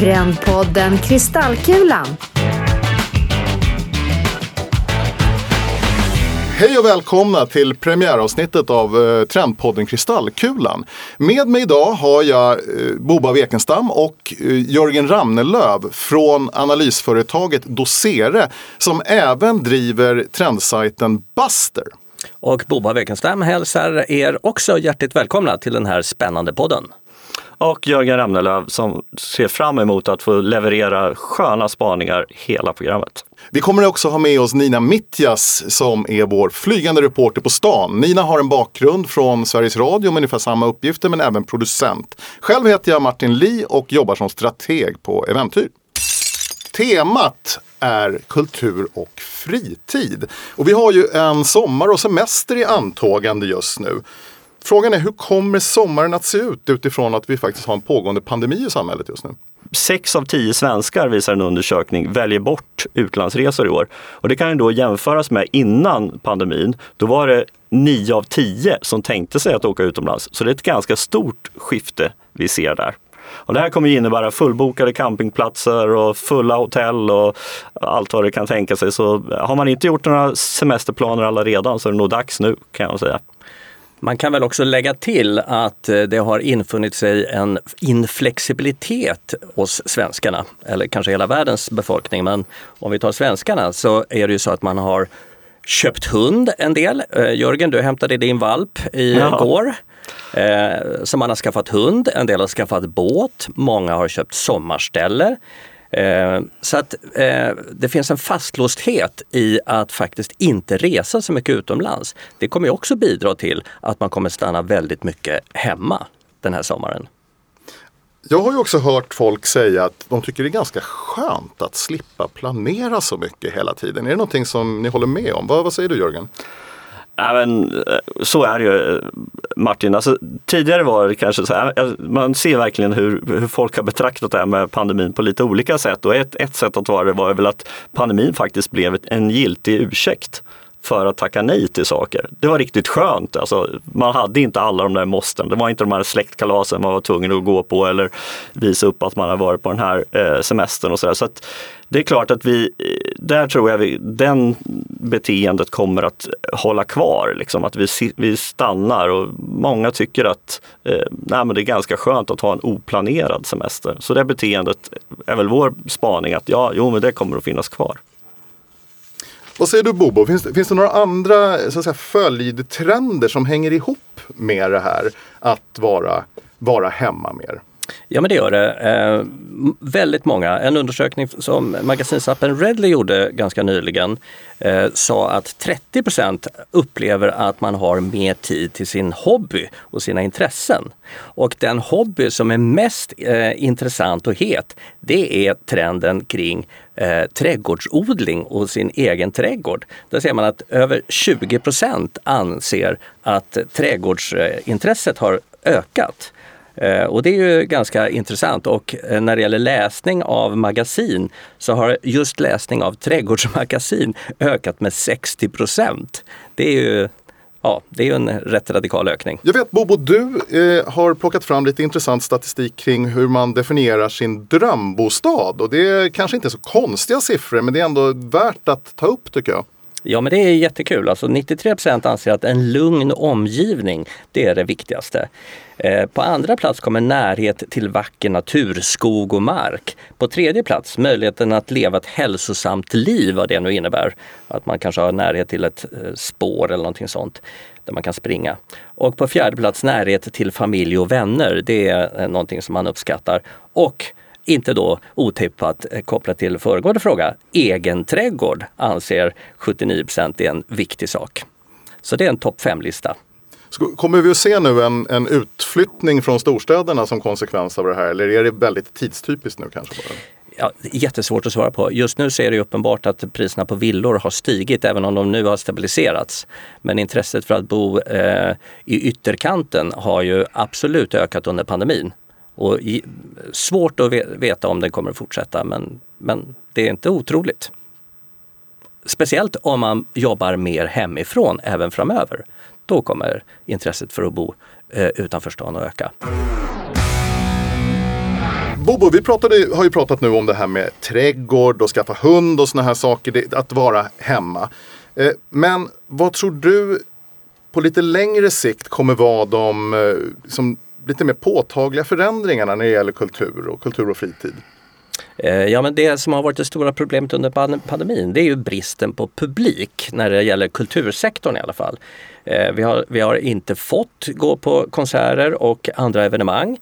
Trendpodden Kristallkulan. Hej och välkomna till premiäravsnittet av eh, Trendpodden Kristallkulan. Med mig idag har jag eh, Boba Wekenstam och eh, Jörgen Ramnelöv från analysföretaget Dosere som även driver trendsajten Buster. Och Boba Wekenstam hälsar er också hjärtligt välkomna till den här spännande podden. Och Jörgen Ramnelöv som ser fram emot att få leverera sköna spaningar hela programmet. Vi kommer också ha med oss Nina Mittjas som är vår flygande reporter på stan. Nina har en bakgrund från Sveriges Radio med ungefär samma uppgifter men även producent. Själv heter jag Martin Li och jobbar som strateg på Eventyr. Temat är kultur och fritid. Och vi har ju en sommar och semester i antågande just nu. Frågan är hur kommer sommaren att se ut utifrån att vi faktiskt har en pågående pandemi i samhället just nu? Sex av tio svenskar, visar en undersökning, väljer bort utlandsresor i år. Och det kan ju då jämföras med innan pandemin. Då var det nio av tio som tänkte sig att åka utomlands. Så det är ett ganska stort skifte vi ser där. Och det här kommer innebära fullbokade campingplatser och fulla hotell och allt vad det kan tänka sig. Så har man inte gjort några semesterplaner alla redan så är det nog dags nu kan jag säga. Man kan väl också lägga till att eh, det har infunnit sig en inflexibilitet hos svenskarna, eller kanske hela världens befolkning. Men om vi tar svenskarna så är det ju så att man har köpt hund en del. Eh, Jörgen, du hämtade din valp igår. Ja. Eh, så man har skaffat hund, en del har skaffat båt, många har köpt sommarställe. Eh, så att eh, det finns en fastlåsthet i att faktiskt inte resa så mycket utomlands. Det kommer också bidra till att man kommer stanna väldigt mycket hemma den här sommaren. Jag har ju också hört folk säga att de tycker det är ganska skönt att slippa planera så mycket hela tiden. Är det någonting som ni håller med om? Vad, vad säger du Jörgen? Men, eh, så är det ju eh, Martin. Alltså, tidigare var det kanske så här, eh, man ser verkligen hur, hur folk har betraktat det här med pandemin på lite olika sätt. Och ett, ett sätt att vara det var väl att pandemin faktiskt blev en giltig ursäkt för att tacka nej till saker. Det var riktigt skönt. Alltså, man hade inte alla de där måsten. Det var inte de här släktkalasen man var tvungen att gå på eller visa upp att man har varit på den här eh, semestern och sådär. Så det är klart att vi, eh, där tror jag vi, den beteendet kommer att hålla kvar. Liksom, att vi, vi stannar och många tycker att eh, nej, men det är ganska skönt att ha en oplanerad semester. Så det beteendet är väl vår spaning att ja, jo men det kommer att finnas kvar. Vad säger du Bobo, finns det, finns det några andra så att säga, följdtrender som hänger ihop med det här att vara, vara hemma mer? Ja men det gör det. Eh, väldigt många. En undersökning som magasinsappen Redley gjorde ganska nyligen eh, sa att 30% upplever att man har mer tid till sin hobby och sina intressen. Och den hobby som är mest eh, intressant och het, det är trenden kring eh, trädgårdsodling och sin egen trädgård. Där ser man att över 20% anser att trädgårdsintresset har ökat. Eh, och det är ju ganska intressant och eh, när det gäller läsning av magasin så har just läsning av trädgårdsmagasin ökat med 60 procent. Det är ju Ja, det är ju en rätt radikal ökning. Jag vet Bobo, du eh, har plockat fram lite intressant statistik kring hur man definierar sin drömbostad. Och det är kanske inte så konstiga siffror men det är ändå värt att ta upp tycker jag. Ja men det är jättekul. Alltså 93 procent anser att en lugn omgivning, det är det viktigaste. Eh, på andra plats kommer närhet till vacker natur, skog och mark. På tredje plats möjligheten att leva ett hälsosamt liv, vad det nu innebär. Att man kanske har närhet till ett eh, spår eller någonting sånt där man kan springa. Och på fjärde plats närhet till familj och vänner. Det är eh, någonting som man uppskattar. Och inte då otippat kopplat till föregående fråga, egen trädgård anser 79 är en viktig sak. Så det är en topp 5-lista. Kommer vi att se nu en, en utflyttning från storstäderna som konsekvens av det här eller är det väldigt tidstypiskt nu kanske? Bara? Ja, jättesvårt att svara på. Just nu så är det uppenbart att priserna på villor har stigit även om de nu har stabiliserats. Men intresset för att bo eh, i ytterkanten har ju absolut ökat under pandemin. Och i, svårt att veta om den kommer att fortsätta men, men det är inte otroligt. Speciellt om man jobbar mer hemifrån även framöver då kommer intresset för att bo eh, utanför stan att öka. Bobo, vi pratade, har ju pratat nu om det här med trädgård och skaffa hund och såna här saker, det, att vara hemma. Eh, men vad tror du på lite längre sikt kommer vara de eh, som lite mer påtagliga förändringarna när det gäller kultur och kultur och fritid? Eh, ja men det som har varit det stora problemet under pandemin det är ju bristen på publik när det gäller kultursektorn i alla fall. Eh, vi har, vi har inte fått gå på konserter och andra evenemang.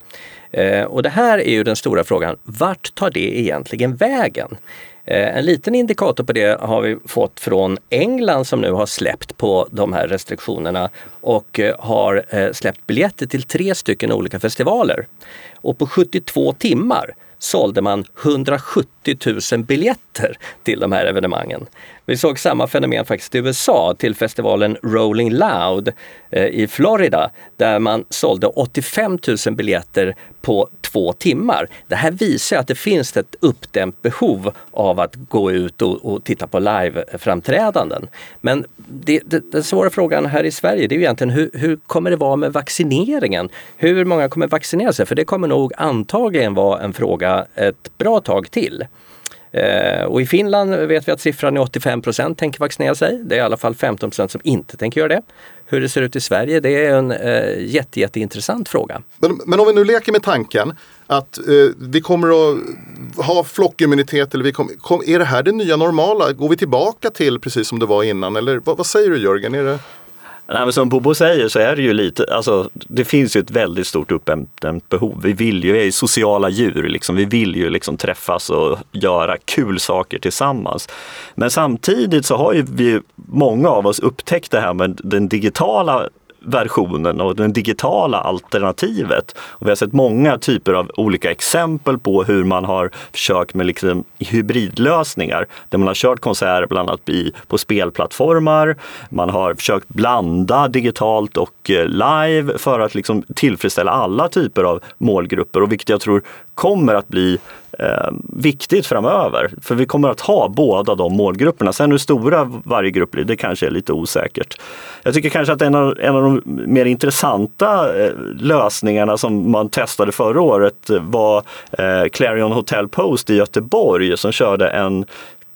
Eh, och det här är ju den stora frågan, vart tar det egentligen vägen? Eh, en liten indikator på det har vi fått från England som nu har släppt på de här restriktionerna och eh, har eh, släppt biljetter till tre stycken olika festivaler. Och på 72 timmar sålde man 170 000 biljetter till de här evenemangen. Vi såg samma fenomen faktiskt i USA till festivalen Rolling Loud eh, i Florida där man sålde 85 000 biljetter på två timmar. Det här visar att det finns ett uppdämt behov av att gå ut och, och titta på live-framträdanden. Men det, det, den svåra frågan här i Sverige det är egentligen hur, hur kommer det vara med vaccineringen? Hur många kommer vaccinera sig? För det kommer nog antagligen vara en fråga ett bra tag till. Eh, och i Finland vet vi att siffran är 85 procent tänker vaccinera sig. Det är i alla fall 15 procent som inte tänker göra det. Hur det ser ut i Sverige, det är en eh, jätte, jätteintressant fråga. Men, men, om vi nu leker med tanken att eh, vi kommer att ha flockimmunitet, eller vi kom, kom, är det här det nya normala? Går vi tillbaka till precis som det var innan? Eller vad, vad säger du Jörgen? Är det... Nej, men som Bobo säger så är det ju lite, alltså det finns ju ett väldigt stort uppdämt behov. Vi vill ju, vi är ju sociala djur, liksom. vi vill ju liksom träffas och göra kul saker tillsammans. Men samtidigt så har ju vi, många av oss upptäckt det här med den digitala versionen och det digitala alternativet. Och vi har sett många typer av olika exempel på hur man har försökt med liksom hybridlösningar där man har kört konserter bland annat på spelplattformar. Man har försökt blanda digitalt och eh, live för att liksom tillfredsställa alla typer av målgrupper och vilket jag tror kommer att bli eh, viktigt framöver. För vi kommer att ha båda de målgrupperna. Sen hur stora varje grupp blir, det kanske är lite osäkert. Jag tycker kanske att en av, en av de mer intressanta eh, lösningarna som man testade förra året eh, var eh, Clarion Hotel Post i Göteborg som körde en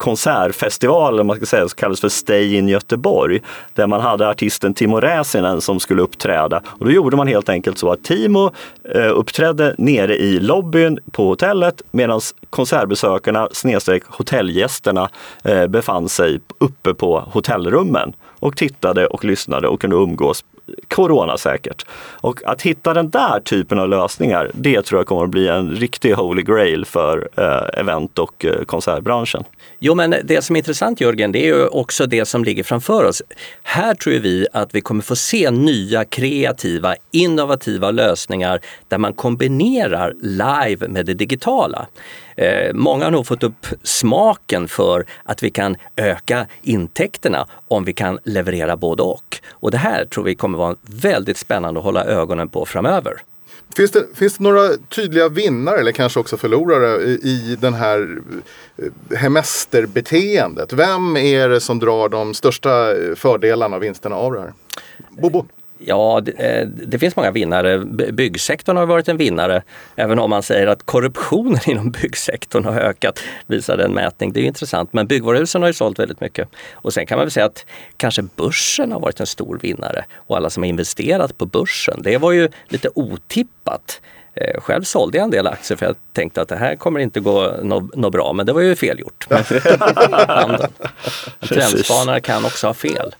konsertfestival, man ska säga, som kallas för Stay in Göteborg. Där man hade artisten Timo Räsinen som skulle uppträda. Och då gjorde man helt enkelt så att Timo eh, uppträdde nere i lobbyn på hotellet medan konsertbesökarna snedstreck hotellgästerna eh, befann sig uppe på hotellrummen och tittade och lyssnade och kunde umgås coronasäkert. Och att hitta den där typen av lösningar, det tror jag kommer att bli en riktig holy grail för eh, event och eh, konsertbranschen. Jo men det som är intressant Jörgen, det är ju också det som ligger framför oss. Här tror vi att vi kommer få se nya kreativa, innovativa lösningar där man kombinerar live med det digitala. Eh, många har nog fått upp smaken för att vi kan öka intäkterna om vi kan leverera både och. Och det här tror vi kommer vara väldigt spännande att hålla ögonen på framöver. Finns det, finns det några tydliga vinnare eller kanske också förlorare i, i den här eh, hemesterbeteendet? Vem är det som drar de största eh, fördelarna och vinsterna av det här? Bobo? Ja, det, eh, det, finns många vinnare. Byggsektorn har varit en vinnare. Även om man säger att korruptionen inom byggsektorn har ökat, visar en mätning. Det är intressant. Men byggvaruhusen har ju sålt väldigt mycket. Och sen kan man väl säga att kanske börsen har varit en stor vinnare. Och alla som har investerat på börsen, det var ju lite otippat. Eh, själv sålde jag en del aktier för jag tänkte att det här kommer inte gå något nå bra, men det var ju fel gjort. Trendspanare kan också ha fel.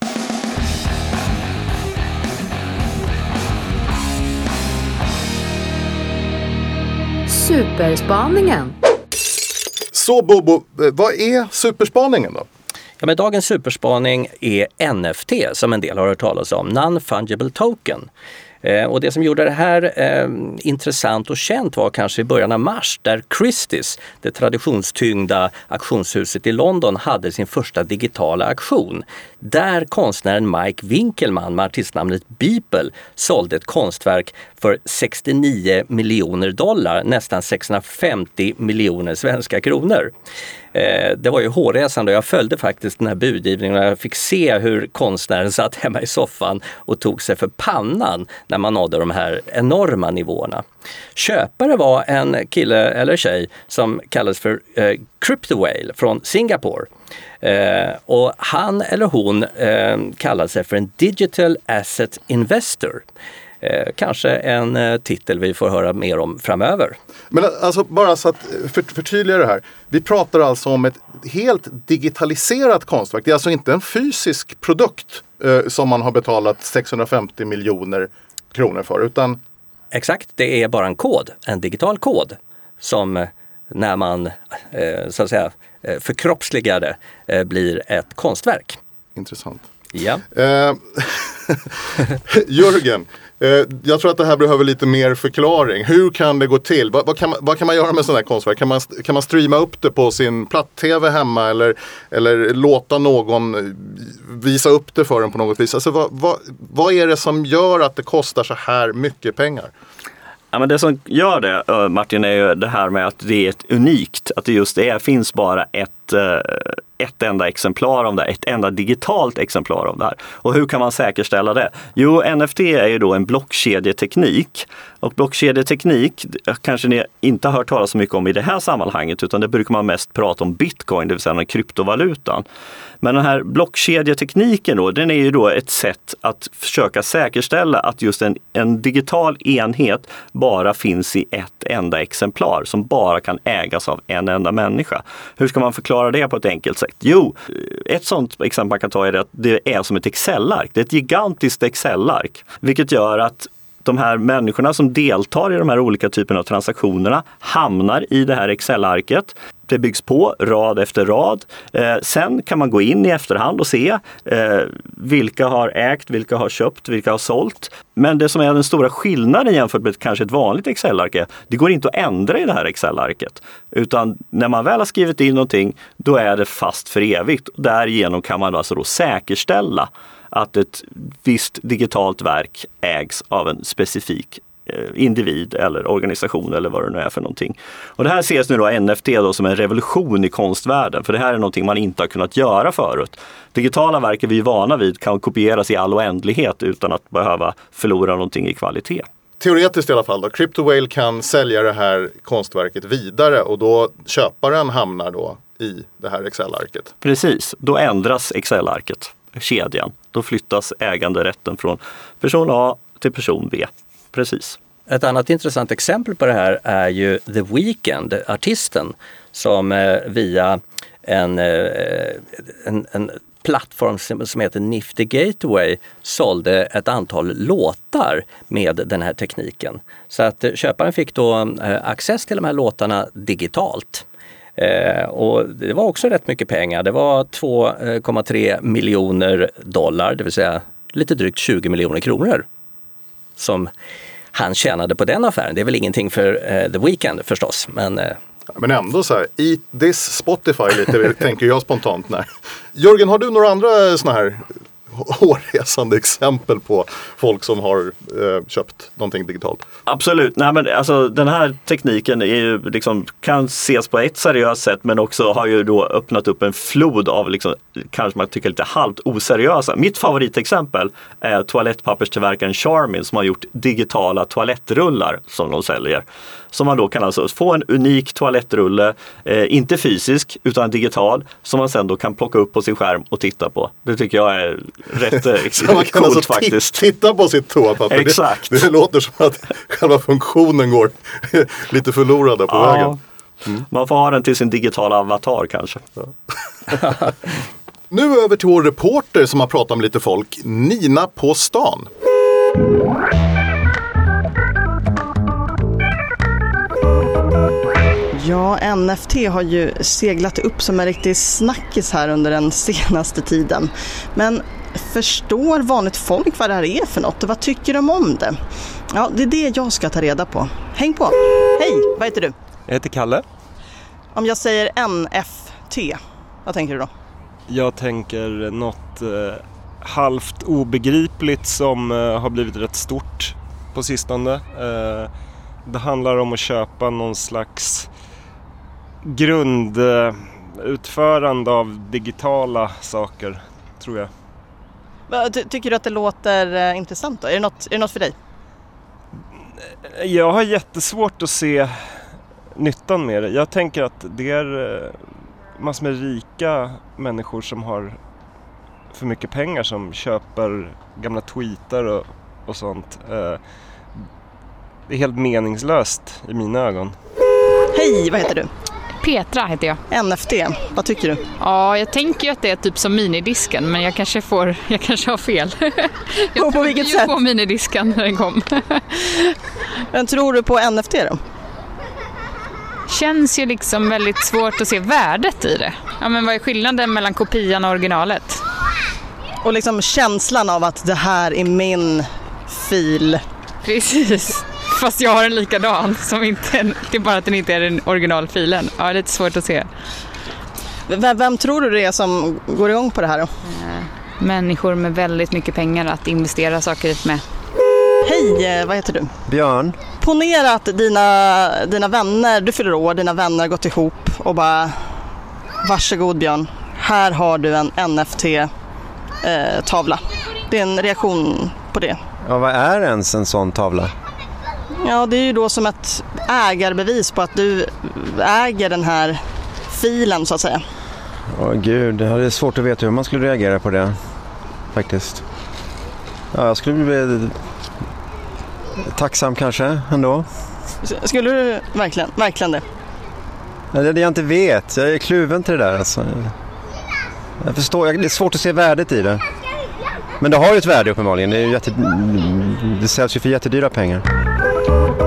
Superspaningen. Så Bobo, eh, vad är superspaningen då? Ja, men dagens superspaning är NFT som en del har hört talas om, Non-Fungible Token. Eh, och det som gjorde det här eh, intressant och känt var kanske i början av mars där Christie's, det traditionstyngda auktionshuset i London, hade sin första digitala auktion. Där konstnären Mike Winkelman med artistnamnet Beeple sålde ett konstverk för 69 miljoner dollar, nästan 650 miljoner svenska kronor. Eh, det var ju hårresande och jag följde faktiskt den här budgivningen och jag fick se hur konstnären satt hemma i soffan och tog sig för pannan när man nådde de här enorma nivåerna. Köpare var en kille eller tjej som kallades för eh, Crypto Whale från Singapore. Eh, och han eller hon eh, kallade sig för en Digital Asset Investor. Eh, kanske en eh, titel vi får höra mer om framöver. Men alltså bara så att för, förtydliga det här. Vi pratar alltså om ett helt digitaliserat konstverk. Det är alltså inte en fysisk produkt eh, som man har betalat 650 miljoner kronor för. Utan... Exakt, det är bara en kod, en digital kod som eh, när man eh, så att säga eh, förkroppsligar det blir ett konstverk. Intressant. Ja. Jörgen, Eh, Eh, jag tror att det här behöver lite mer förklaring. Hur kan det gå till? Vad, vad, kan, man, vad kan man göra med sådana här konstverk? Kan man, kan man streama upp det på sin platt-tv hemma eller, eller låta någon eh, visa upp det för en på något vis? Alltså, vad, vad, vad är det som gör att det kostar så här mycket pengar? Ja, men det som gör det eh, Martin är ju det här med att det är ett unikt, att det just är, finns bara ett, ett enda exemplar av det ett enda digitalt exemplar av det här. Och hur kan man säkerställa det? Jo, NFT är ju då en blockkedjeteknik. Och blockkedjeteknik eh, kanske ni inte har hört talas så mycket om i det här sammanhanget, utan det brukar man mest prata om bitcoin, det vill säga den kryptovalutan. Men den här blockkedjetekniken då, den är ju då ett sätt att försöka säkerställa att just en, en digital enhet bara finns i ett enda exemplar som bara kan ägas av en enda människa. Hur ska man förklara det på ett enkelt sätt? Jo, ett sådant exempel man kan ta är att det är som ett Excel-ark. Det är ett gigantiskt Excel-ark, vilket gör att de här människorna som deltar i de här olika typerna av transaktionerna hamnar i det här Excel-arket. Det byggs på rad efter rad. Eh, sen kan man gå in i efterhand och se eh, vilka har ägt, vilka har köpt, vilka har sålt. Men det som är den stora skillnaden jämfört med kanske ett vanligt Excel-ark är det går inte att ändra i det här Excel-arket. Utan när man väl har skrivit in någonting, då är det fast för evigt. Därigenom kan man alltså då säkerställa att ett visst digitalt verk ägs av en specifik eh, individ eller organisation eller vad det nu är för någonting. Och det här ses nu då NFT då som en revolution i konstvärlden, för det här är någonting man inte har kunnat göra förut. Digitala verk är vi vana vid kan kopieras i all oändlighet utan att behöva förlora någonting i kvalitet. Teoretiskt i alla fall då, CryptoWhale kan sälja det här konstverket vidare och då köparen hamnar då i det här Excel-arket. Precis, då ändras Excel-arket kedjan. Då flyttas äganderätten från person A till person B. Precis. Ett annat intressant exempel på det här är ju The Weeknd, artisten, som eh, via en, eh, en, en plattform som heter Nifty Gateway sålde ett antal låtar med den här tekniken. Så att eh, köparen fick då access till de här låtarna digitalt. Eh, och det var också rätt mycket pengar. Det var 2,3 eh, miljoner dollar, det vill säga lite drygt 20 miljoner kronor som han tjänade på den affären. Det är väl ingenting för eh, The Weeknd förstås. Men, eh, men ändå så här, eat this Spotify lite tänker jag spontant. När. Jörgen, har du några andra sådana här hårresande exempel på folk som har eh, köpt någonting digitalt. Absolut, Nej, men alltså, den här tekniken är ju, liksom, kan ses på ett seriöst sätt men också har ju då öppnat upp en flod av, liksom, kanske man tycker lite halvt oseriösa. Mitt favoritexempel är toalettpapperstillverkaren Charmin som har gjort digitala toalettrullar som de säljer. Som man då kan alltså få en unik toalettrulle, eh, inte fysisk utan digital, som man sen då kan plocka upp på sin skärm och titta på. Det tycker jag är rätt eh, Så man kan coolt alltså faktiskt. titta på sitt toapapper. Exakt. Det, det låter som att själva funktionen går lite förlorade på ja. vägen. Mm. Man får ha den till sin digitala avatar kanske. Ja. nu över till vår reporter som har pratat med lite folk, Nina på stan. Ja, NFT har ju seglat upp som en riktig snackis här under den senaste tiden. Men förstår vanligt folk vad det här är för något och vad tycker de om det? Ja, det är det jag ska ta reda på. Häng på! Hej, vad heter du? Jag heter Kalle. Om jag säger NFT, vad tänker du då? Jag tänker något eh, halvt obegripligt som eh, har blivit rätt stort på sistone. Eh, det handlar om att köpa någon slags grund, utförande av digitala saker, tror jag. Ty- Tycker du att det låter eh, intressant då? Är det, något, är det något för dig? Jag har jättesvårt att se nyttan med det. Jag tänker att det är eh, massor med rika människor som har för mycket pengar som köper gamla tweetar och, och sånt. Eh, Det är helt meningslöst i mina ögon. Hej, vad heter du? Petra heter jag. NFT, vad tycker du? Ja, jag tänker ju att det är typ som minidisken, men jag kanske, får, jag kanske har fel. Jag På- på vilket sätt? på minidisken när den kom. Men tror du på NFT då? Känns ju liksom väldigt svårt att se värdet i det. Ja, men vad är skillnaden mellan kopian och originalet? Och liksom känslan av att det här är min fil. Precis. Fast jag har en likadan, som inte, det är bara att den inte är den originalfilen. Ja, det är lite svårt att se. Vem, vem tror du det är som går igång på det här då? Människor med väldigt mycket pengar att investera saker i med. Hej, eh, vad heter du? Björn, Ponera att dina, dina vänner, du fyller år, dina vänner har gått ihop och bara Varsågod Björn, här har du en NFT-tavla. det är en reaktion på det. ja, vad är ens en sån tavla? Ja, det är ju då som ett ägarbevis på att du äger den här filen så att säga. Åh gud, ja, det är svårt att veta hur man skulle reagera på det. Faktiskt. Ja, jag skulle bli tacksam kanske ändå. Skulle du verkligen, verkligen det? Ja, Det är det jag inte vet. Jag är kluven till det där. Alltså. Jag förstår, det är svårt att se värdet i det. Men det har ju ett värde uppenbarligen. Det, är jätte, det säljs ju för jättedyra pengar. Oh,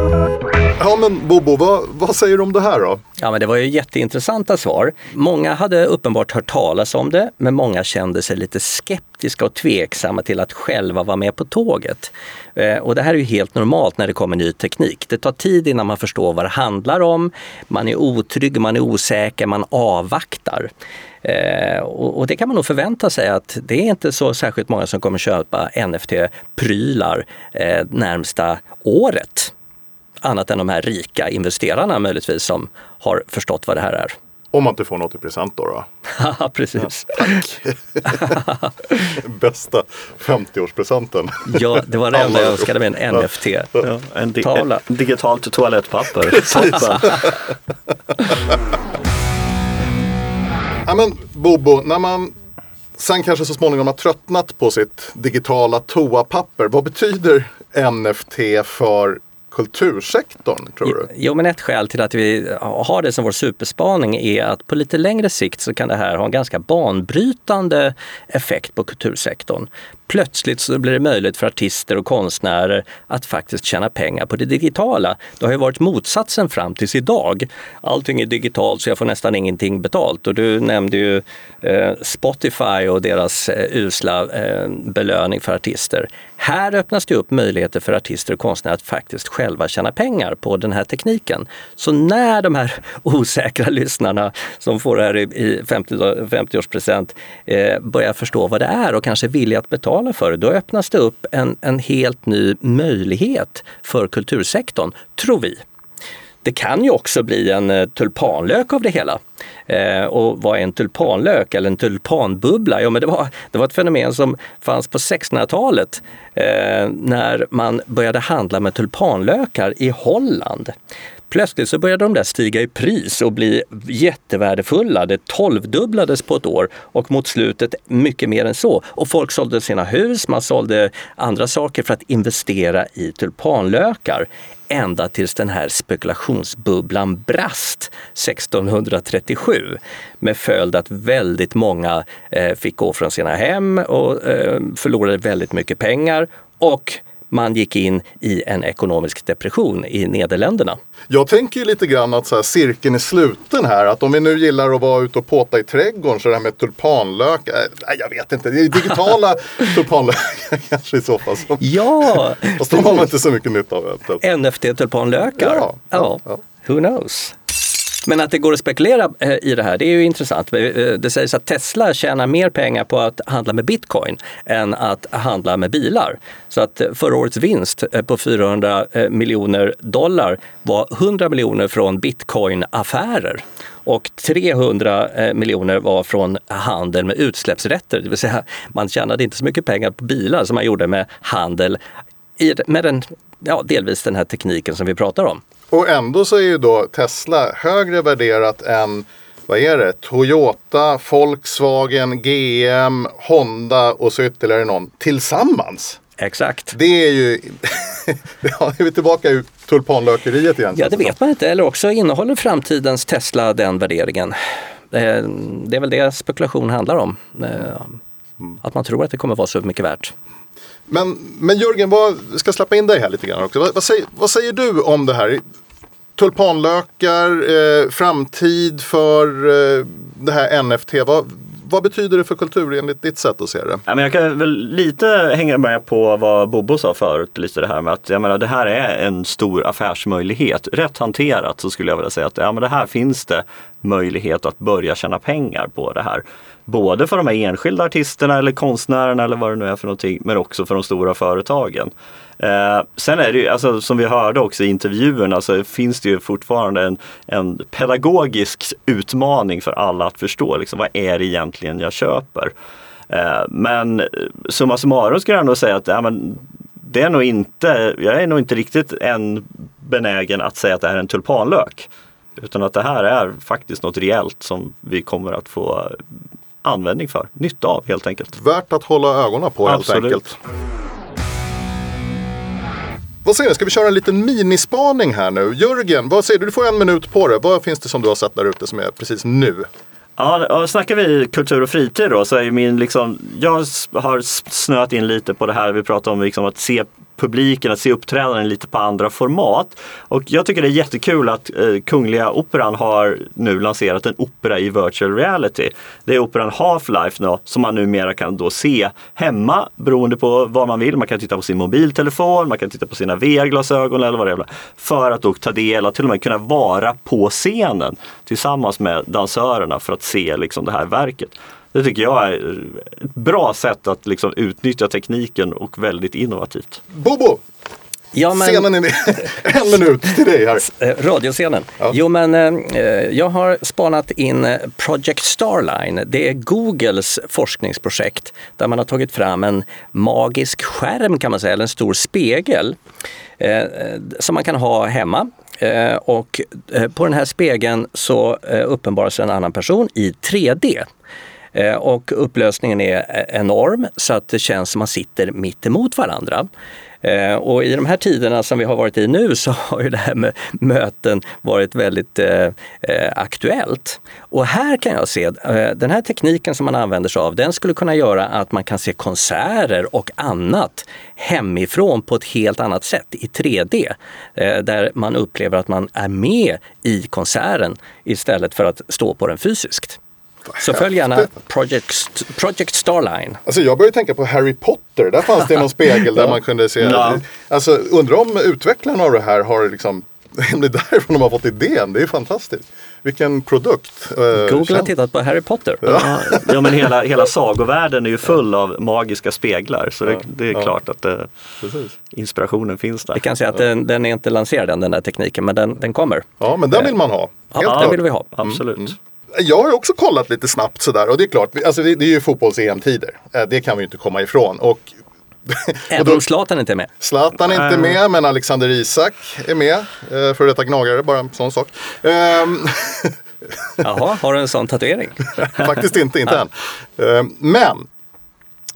Ja men Bobo, vad, vad säger du om det här då? Ja, men det var ju jätteintressanta svar. Många hade uppenbart hört talas om det, men många kände sig lite skeptiska och tveksamma till att själva vara med på tåget. Eh, och det här är ju helt normalt när det kommer ny teknik. Det tar tid innan man förstår vad det handlar om. Man är otrygg, man är osäker, man avvaktar. Eh, och, och det kan man nog förvänta sig att det är inte så särskilt många som kommer köpa NFT-prylar eh, närmsta året annat än de här rika investerarna möjligtvis som har förstått vad det här är. Om man inte får något i present då. då. Precis. Bästa 50-årspresenten. Ja, det var det enda jag önskade med en NFT. Ja, en di- Tavla. digitalt toalettpapper. Ja, men Bobo, när man sen kanske så småningom har tröttnat på sitt digitala toapapper. Vad betyder NFT för kultursektorn tror du? Jo, men ett skäl till att vi har det som vår superspaning är att på lite längre sikt så kan det här ha en ganska banbrytande effekt på kultursektorn. Plötsligt så blir det möjligt för artister och konstnärer att faktiskt tjäna pengar på det digitala. Det har ju varit motsatsen fram tills idag. Allting är digitalt så jag får nästan ingenting betalt. Och du nämnde ju eh, Spotify och deras eh, usla eh, belöning för artister. Här öppnas det upp möjligheter för artister och konstnärer att faktiskt själva tjäna pengar på den här tekniken. Så när de här osäkra lyssnarna som får det här i 50 50-årspresent eh, börjar förstå vad det är och kanske vilja att betala för det, då öppnas det upp en, en helt ny möjlighet för kultursektorn, tror vi. Det kan ju också bli en eh, tulpanlök av det hela. Eh, och vad är en tulpanlök eller en tulpanbubbla? Ja, men det, var, det var ett fenomen som fanns på 1600-talet eh, när man började handla med tulpanlökar i Holland. Plötsligt så började de där stiga i pris och bli jättevärdefulla. Det tolvdubblades på ett år och mot slutet mycket mer än så. Och folk sålde sina hus, man sålde andra saker för att investera i tulpanlökar ända tills den här spekulationsbubblan brast 1637 med följd att väldigt många eh, fick gå från sina hem och eh, förlorade väldigt mycket pengar och man gick in i en ekonomisk depression i Nederländerna. Jag tänker ju lite grann att så här, cirkeln är sluten här. Att om vi nu gillar att vara ute och påta i trädgården så det här med tulpanlök. Nej, jag vet inte. Det är digitala tulpanlökar kanske i så fall. Som, Ja, fast de har man inte så mycket nytta av. NFT-tulpanlökar. Ja, ja, ja. Who knows? Men att det går att spekulera eh, i det här, det är ju intressant. Eh, eh, det sägs att Tesla tjänar mer pengar på att handla med bitcoin än att handla med bilar. Så att förra årets vinst på 400 miljoner dollar var 100 miljoner från bitcoinaffärer och 300 miljoner var från handel med utsläppsrätter. Det vill säga man tjänade inte så mycket pengar på bilar som man gjorde med handel med den, ja, delvis den här tekniken som vi pratar om. Och ändå så är ju då Tesla högre värderat än vad är det? Toyota, Volkswagen, GM, Honda och så ytterligare någon tillsammans. Exakt. Det är ju, ja, är vi tillbaka i tulpanlökeriet igen. Ja, det vet man inte. Eller också innehåller framtidens Tesla den värderingen. Eh, Det är väl det spekulation handlar om. Eh, Att man tror att det kommer vara så mycket värt. Men, men Jörgen, vad, jag ska släppa in dig här lite grann också. Vad, vad, säger, vad säger du om det här? Tulpanlökar, eh, framtid för eh, det här NFT. Vad, vad betyder det för kultur enligt ditt sätt att se det? Ja, men jag kan väl lite hänga med på vad Bobo sa förut, lite det här med att jag menar, det här är en stor affärsmöjlighet. Rätt hanterat så skulle jag vilja säga att ja, men det här finns det möjlighet att börja tjäna pengar på det här. Både för de här enskilda artisterna eller konstnärerna eller vad det nu är för någonting, men också för de stora företagen. Eh, sen är det ju, alltså, som vi hörde också i intervjuerna, så finns det ju fortfarande en, en pedagogisk utmaning för alla att förstå. Liksom, vad är det egentligen jag köper? Eh, men summa summarum skulle jag ändå säga att ja, men, det är nog inte, jag är nog inte riktigt än benägen att säga att det här är en tulpanlök. Utan att det här är faktiskt något reellt som vi kommer att få användning för, nytta av helt enkelt. Värt att hålla ögonen på helt Absolut. enkelt. Vad säger du, ska vi köra en liten minispaning här nu? Jörgen, vad säger du? Du får en minut på det. Vad finns det som du har sett där ute som är precis nu? Ja, snackar vi kultur och fritid då så är min liksom, jag har snöat in lite på det här vi pratar om liksom att se publiken, att se uppträdanden lite på andra format. Och jag tycker det är jättekul att eh, Kungliga Operan har nu lanserat en opera i virtual reality. Det är operan Half-Life nu, som man numera kan då se hemma beroende på vad man vill. Man kan titta på sin mobiltelefon, man kan titta på sina VR-glasögon eller vad det är. För att då ta del av, till och med kunna vara på scenen tillsammans med dansörerna för att se liksom det här verket. Det tycker jag är ett bra sätt att liksom utnyttja tekniken och väldigt innovativt. Bobo! Ja, men- Scenen är en minut till dig här. Eh, Radioscenen. Jo, men eh, jag har spanat in eh, Project Starline. Det är Googles forskningsprojekt där man har tagit fram en magisk skärm kan man säga, eller en stor spegel eh, eh, som man kan ha hemma. Eh, och eh, på den här spegeln så eh, uppenbaras en annan person i 3D. Eh, och upplösningen är enorm så att det känns som man sitter mitt emot varandra. Eh, och i de här tiderna som vi har varit i nu så har ju det här med möten varit väldigt eh, eh, aktuellt. Och här kan jag se, eh, den här tekniken som man använder sig av, den skulle kunna göra att man kan se konserter och annat hemifrån på ett helt annat sätt i 3D. Eh, där man upplever att man är med i konserten istället för att stå på den fysiskt. Så följ gärna Project, Project Starline. Alltså jag började tänka på Harry Potter. Där fanns det någon spegel där man kunde se. Ja. Alltså undrar om utvecklarna av det här har liksom om det är därifrån de har fått idén. Det är fantastiskt. Vilken produkt. Eh, Google har tittat på Harry Potter. Ja, ja men hela, hela sagovärlden är ju full av magiska speglar så det, det är Ja. klart att eh, Precis. inspirationen finns där. Vi kan säga att den, den är inte lanserad än den där tekniken, men den, den kommer. Ja, men den vill man ha. Ja, Helt den klart. vill vi ha. Absolut. Jag har också kollat lite snabbt sådär och det är klart, alltså det, det är ju fotbolls-EM-tider. Eh, Det kan vi ju inte komma ifrån. Och, Även om Zlatan inte är med. Zlatan är inte med, men Alexander Isak är med. Eh, För detta gnagare, bara en sån sak. Ehm, Jaha, har du en sån tatuering? Faktiskt inte, inte än. Eh, Men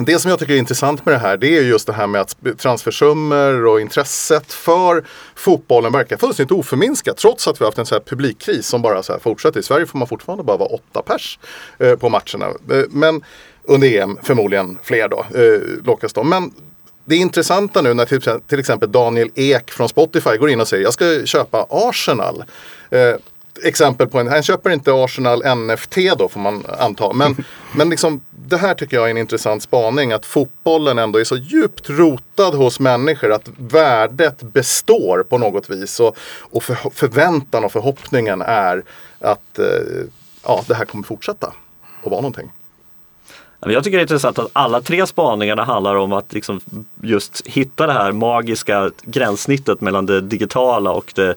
det som jag tycker är intressant med det här det är just det här med att transfersummor och intresset för fotbollen verkar fullständigt oförminskat. Trots att vi har haft en så här publikkris som bara så här fortsätter. I Sverige får man fortfarande bara vara åtta pers eh, på matcherna. Eh, men under EM förmodligen fler då, eh, lockas de. Men det intressanta nu när typ till, till exempel Daniel Ek från Spotify går in och säger jag ska köpa Arsenal. Eh, exempel på en, han köper inte Arsenal NFT då får man anta. Men, men liksom, det här tycker jag är en intressant spaning. Att fotbollen ändå är så djupt rotad hos människor. Att värdet består på något vis. Och, och för, förväntan och förhoppningen är att eh, ja, det här kommer fortsätta att vara någonting. Jag tycker det är intressant att alla tre spaningarna handlar om att liksom just hitta det här magiska gränssnittet mellan det digitala och det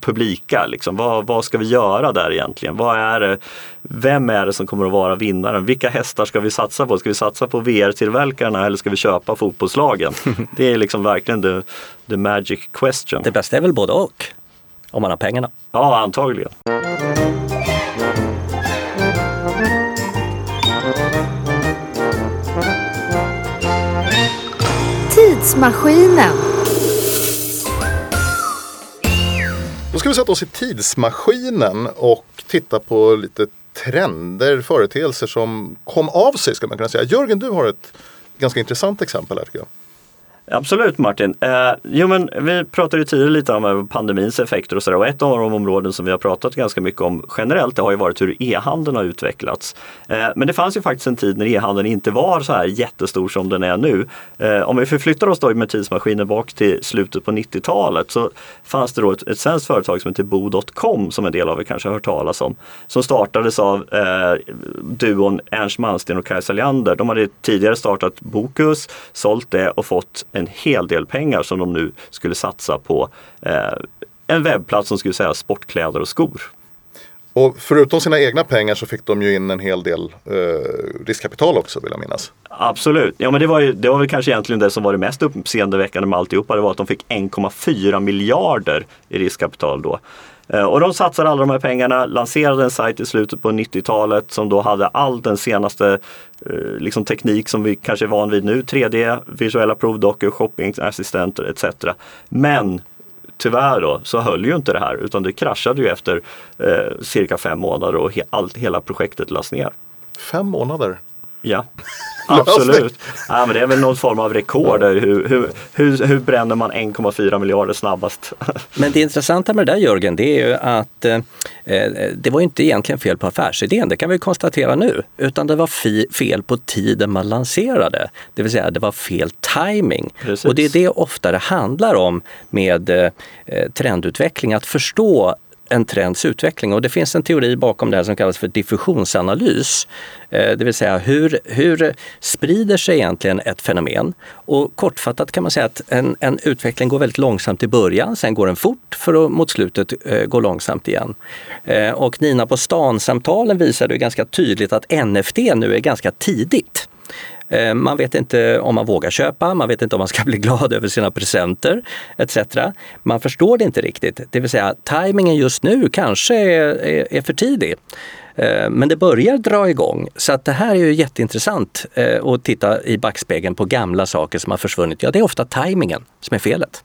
publika. Liksom. Vad, vad ska vi göra där egentligen? Vad är det, vem är det som kommer att vara vinnaren? Vilka hästar ska vi satsa på? Ska vi satsa på VR-tillverkarna eller ska vi köpa fotbollslagen? Det är liksom verkligen the, the magic question. Det bästa är väl både och, om man har pengarna. Ja, antagligen. Tidsmaskinen. Då ska vi sätta oss i tidsmaskinen och titta på lite trender, företeelser som kom av sig ska man kunna säga. Jörgen, du har ett ganska intressant exempel här tycker jag. Absolut Martin. Eh, jo, men vi pratade ju tidigare lite om eh, pandemins effekter och sådär och ett av de områden som vi har pratat ganska mycket om generellt det har ju varit hur e-handeln har utvecklats. Eh, men det fanns ju faktiskt en tid när e-handeln inte var så här jättestor som den är nu. Eh, om vi förflyttar oss då med tidsmaskinen bak till slutet på 90-talet så fanns det då ett, ett svenskt företag som heter Bo.com som en del av er kanske har hört talas om. Som startades av eh, duon Ernst Malmsten och Kajsa Leander. De hade tidigare startat Bokus, sålt det och fått eh, en hel del pengar som de nu skulle satsa på eh, en webbplats som skulle säga sportkläder och skor. Och förutom sina egna pengar så fick de ju in en hel del eh, riskkapital också vill jag minnas. Absolut, ja men det var, ju, det var väl kanske egentligen det som var det mest uppseendeväckande med alltihopa. Det var att de fick 1,4 miljarder i riskkapital då. Eh, och de satsade alla de här pengarna, lanserade en sajt i slutet på 90-talet som då hade all den senaste eh, liksom teknik som vi kanske är van vid nu. 3D, visuella provdockor, shoppingassistenter etc. Men tyvärr då så höll ju inte det här utan det kraschade ju efter eh, cirka fem månader och he allt, hela projektet lades ner. Fem månader? Ja, absolut. Ja, men det är väl någon form av rekord. Hur, hur, hur, hur bränner man 1,4 miljarder snabbast? Men det intressanta med det där Jörgen, det är ju att eh, det var inte egentligen fel på affärsidén, det kan vi konstatera nu, utan det var fel på tiden man lanserade. Det vill säga det var fel timing. Precis. Och det är det ofta det handlar om med eh, trendutveckling, att förstå en trends utveckling. Och det finns en teori bakom det här som kallas för diffusionsanalys. Eh, det vill säga hur, hur sprider sig egentligen ett fenomen? Och kortfattat kan man säga att en, en utveckling går väldigt långsamt i början, sen går den fort för att mot slutet eh, gå långsamt igen. Eh, och Nina på stan-samtalen visade ganska tydligt att NFT nu är ganska tidigt. Eh, man vet inte om man vågar köpa, man vet inte om man ska bli glad över sina presenter etc. Man förstår det inte riktigt. Det vill säga tajmingen just nu kanske är, är, för tidig. Eh, men det börjar dra igång. Så att det här är ju jätteintressant eh, att titta i backspegeln på gamla saker som har försvunnit. Ja, det är ofta tajmingen som är felet.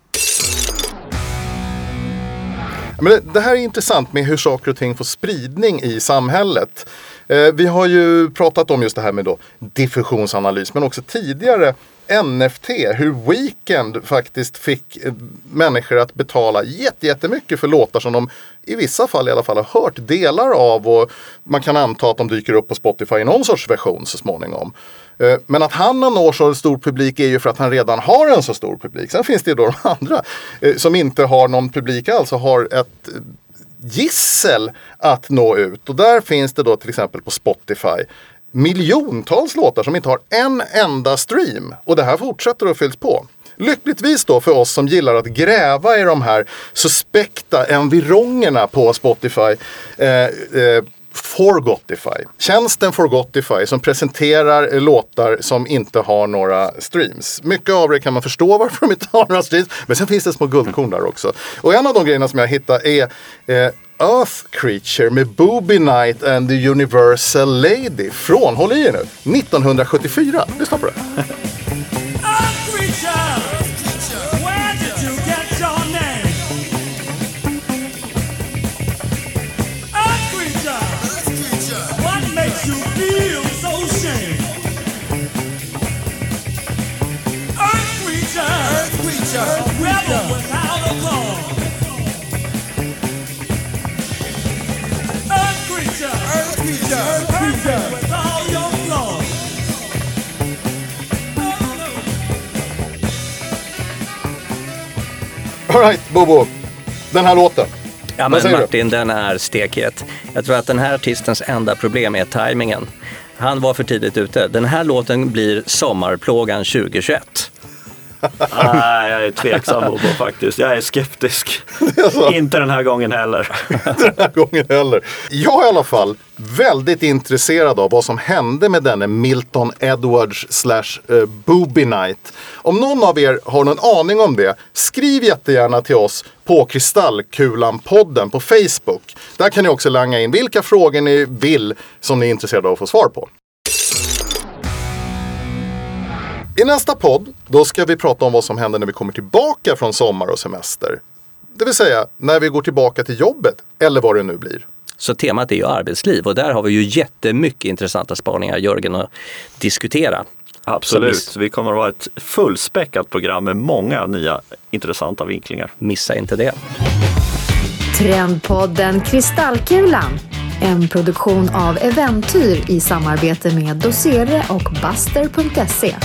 Men det, det här är intressant med hur saker och ting får spridning i samhället. Eh, vi har ju pratat om just det här med då diffusionsanalys men också tidigare NFT, hur Weekend faktiskt fick eh, människor att betala jättemycket för låtar som de i vissa fall i alla fall har hört delar av och man kan anta att de dyker upp på Spotify i någon sorts version så småningom. Eh, men att han når så stor publik är ju för att han redan har en så stor publik. Sen finns det ju då de andra som inte har någon publik alls och har ett gissel att nå ut. Och där finns det då till exempel på Spotify miljontals låtar som inte har en enda stream. Och det här fortsätter att fylls på. Lyckligtvis då för oss som gillar att gräva i de här suspekta environgerna på Spotify eh, eh, Forgotify. Tjänsten Forgotify som presenterar låtar som inte har några streams. Mycket av det kan man förstå varför de inte har några streams. Men sen finns det små guldkorn där också. Och en av de grejerna som jag hittade är eh, Earth Creature med Booby Knight and the Universal Lady från, håll i er nu, 1974. Lyssna på det. Alright, Bobo. Den här låten. Ja, men säger du? Martin, den är stekhet. Jag tror att den här artistens enda problem är tajmingen. Han var för tidigt ute. Den här låten blir sommarplågan 2021. Nej, jag är tveksam Bobo faktiskt. Jag är skeptisk. Inte den här gången heller. den här gången heller. Jag är i alla fall väldigt intresserad av vad som hände med denne Milton Edwards slash eh, Booby Night. Om någon av er har någon aning om det, skriv jättegärna till oss på Kristallkulan-podden på Facebook. Där kan ni också langa in vilka frågor ni vill som ni är intresserade av att få svar på. I nästa podd, då ska vi prata om vad som händer när vi kommer tillbaka från sommar och semester. Det vill säga när vi går tillbaka till jobbet, eller vad det nu blir. Så temat är ju arbetsliv och där har vi ju jättemycket intressanta spaningar, Jörgen, att diskutera. Absolut. Vi kommer att vara ett fullspäckat program med många nya intressanta vinklingar. Missa inte det. Trendpodden Kristallkulan. En produktion av Eventyr i samarbete med Dosere och Buster.se.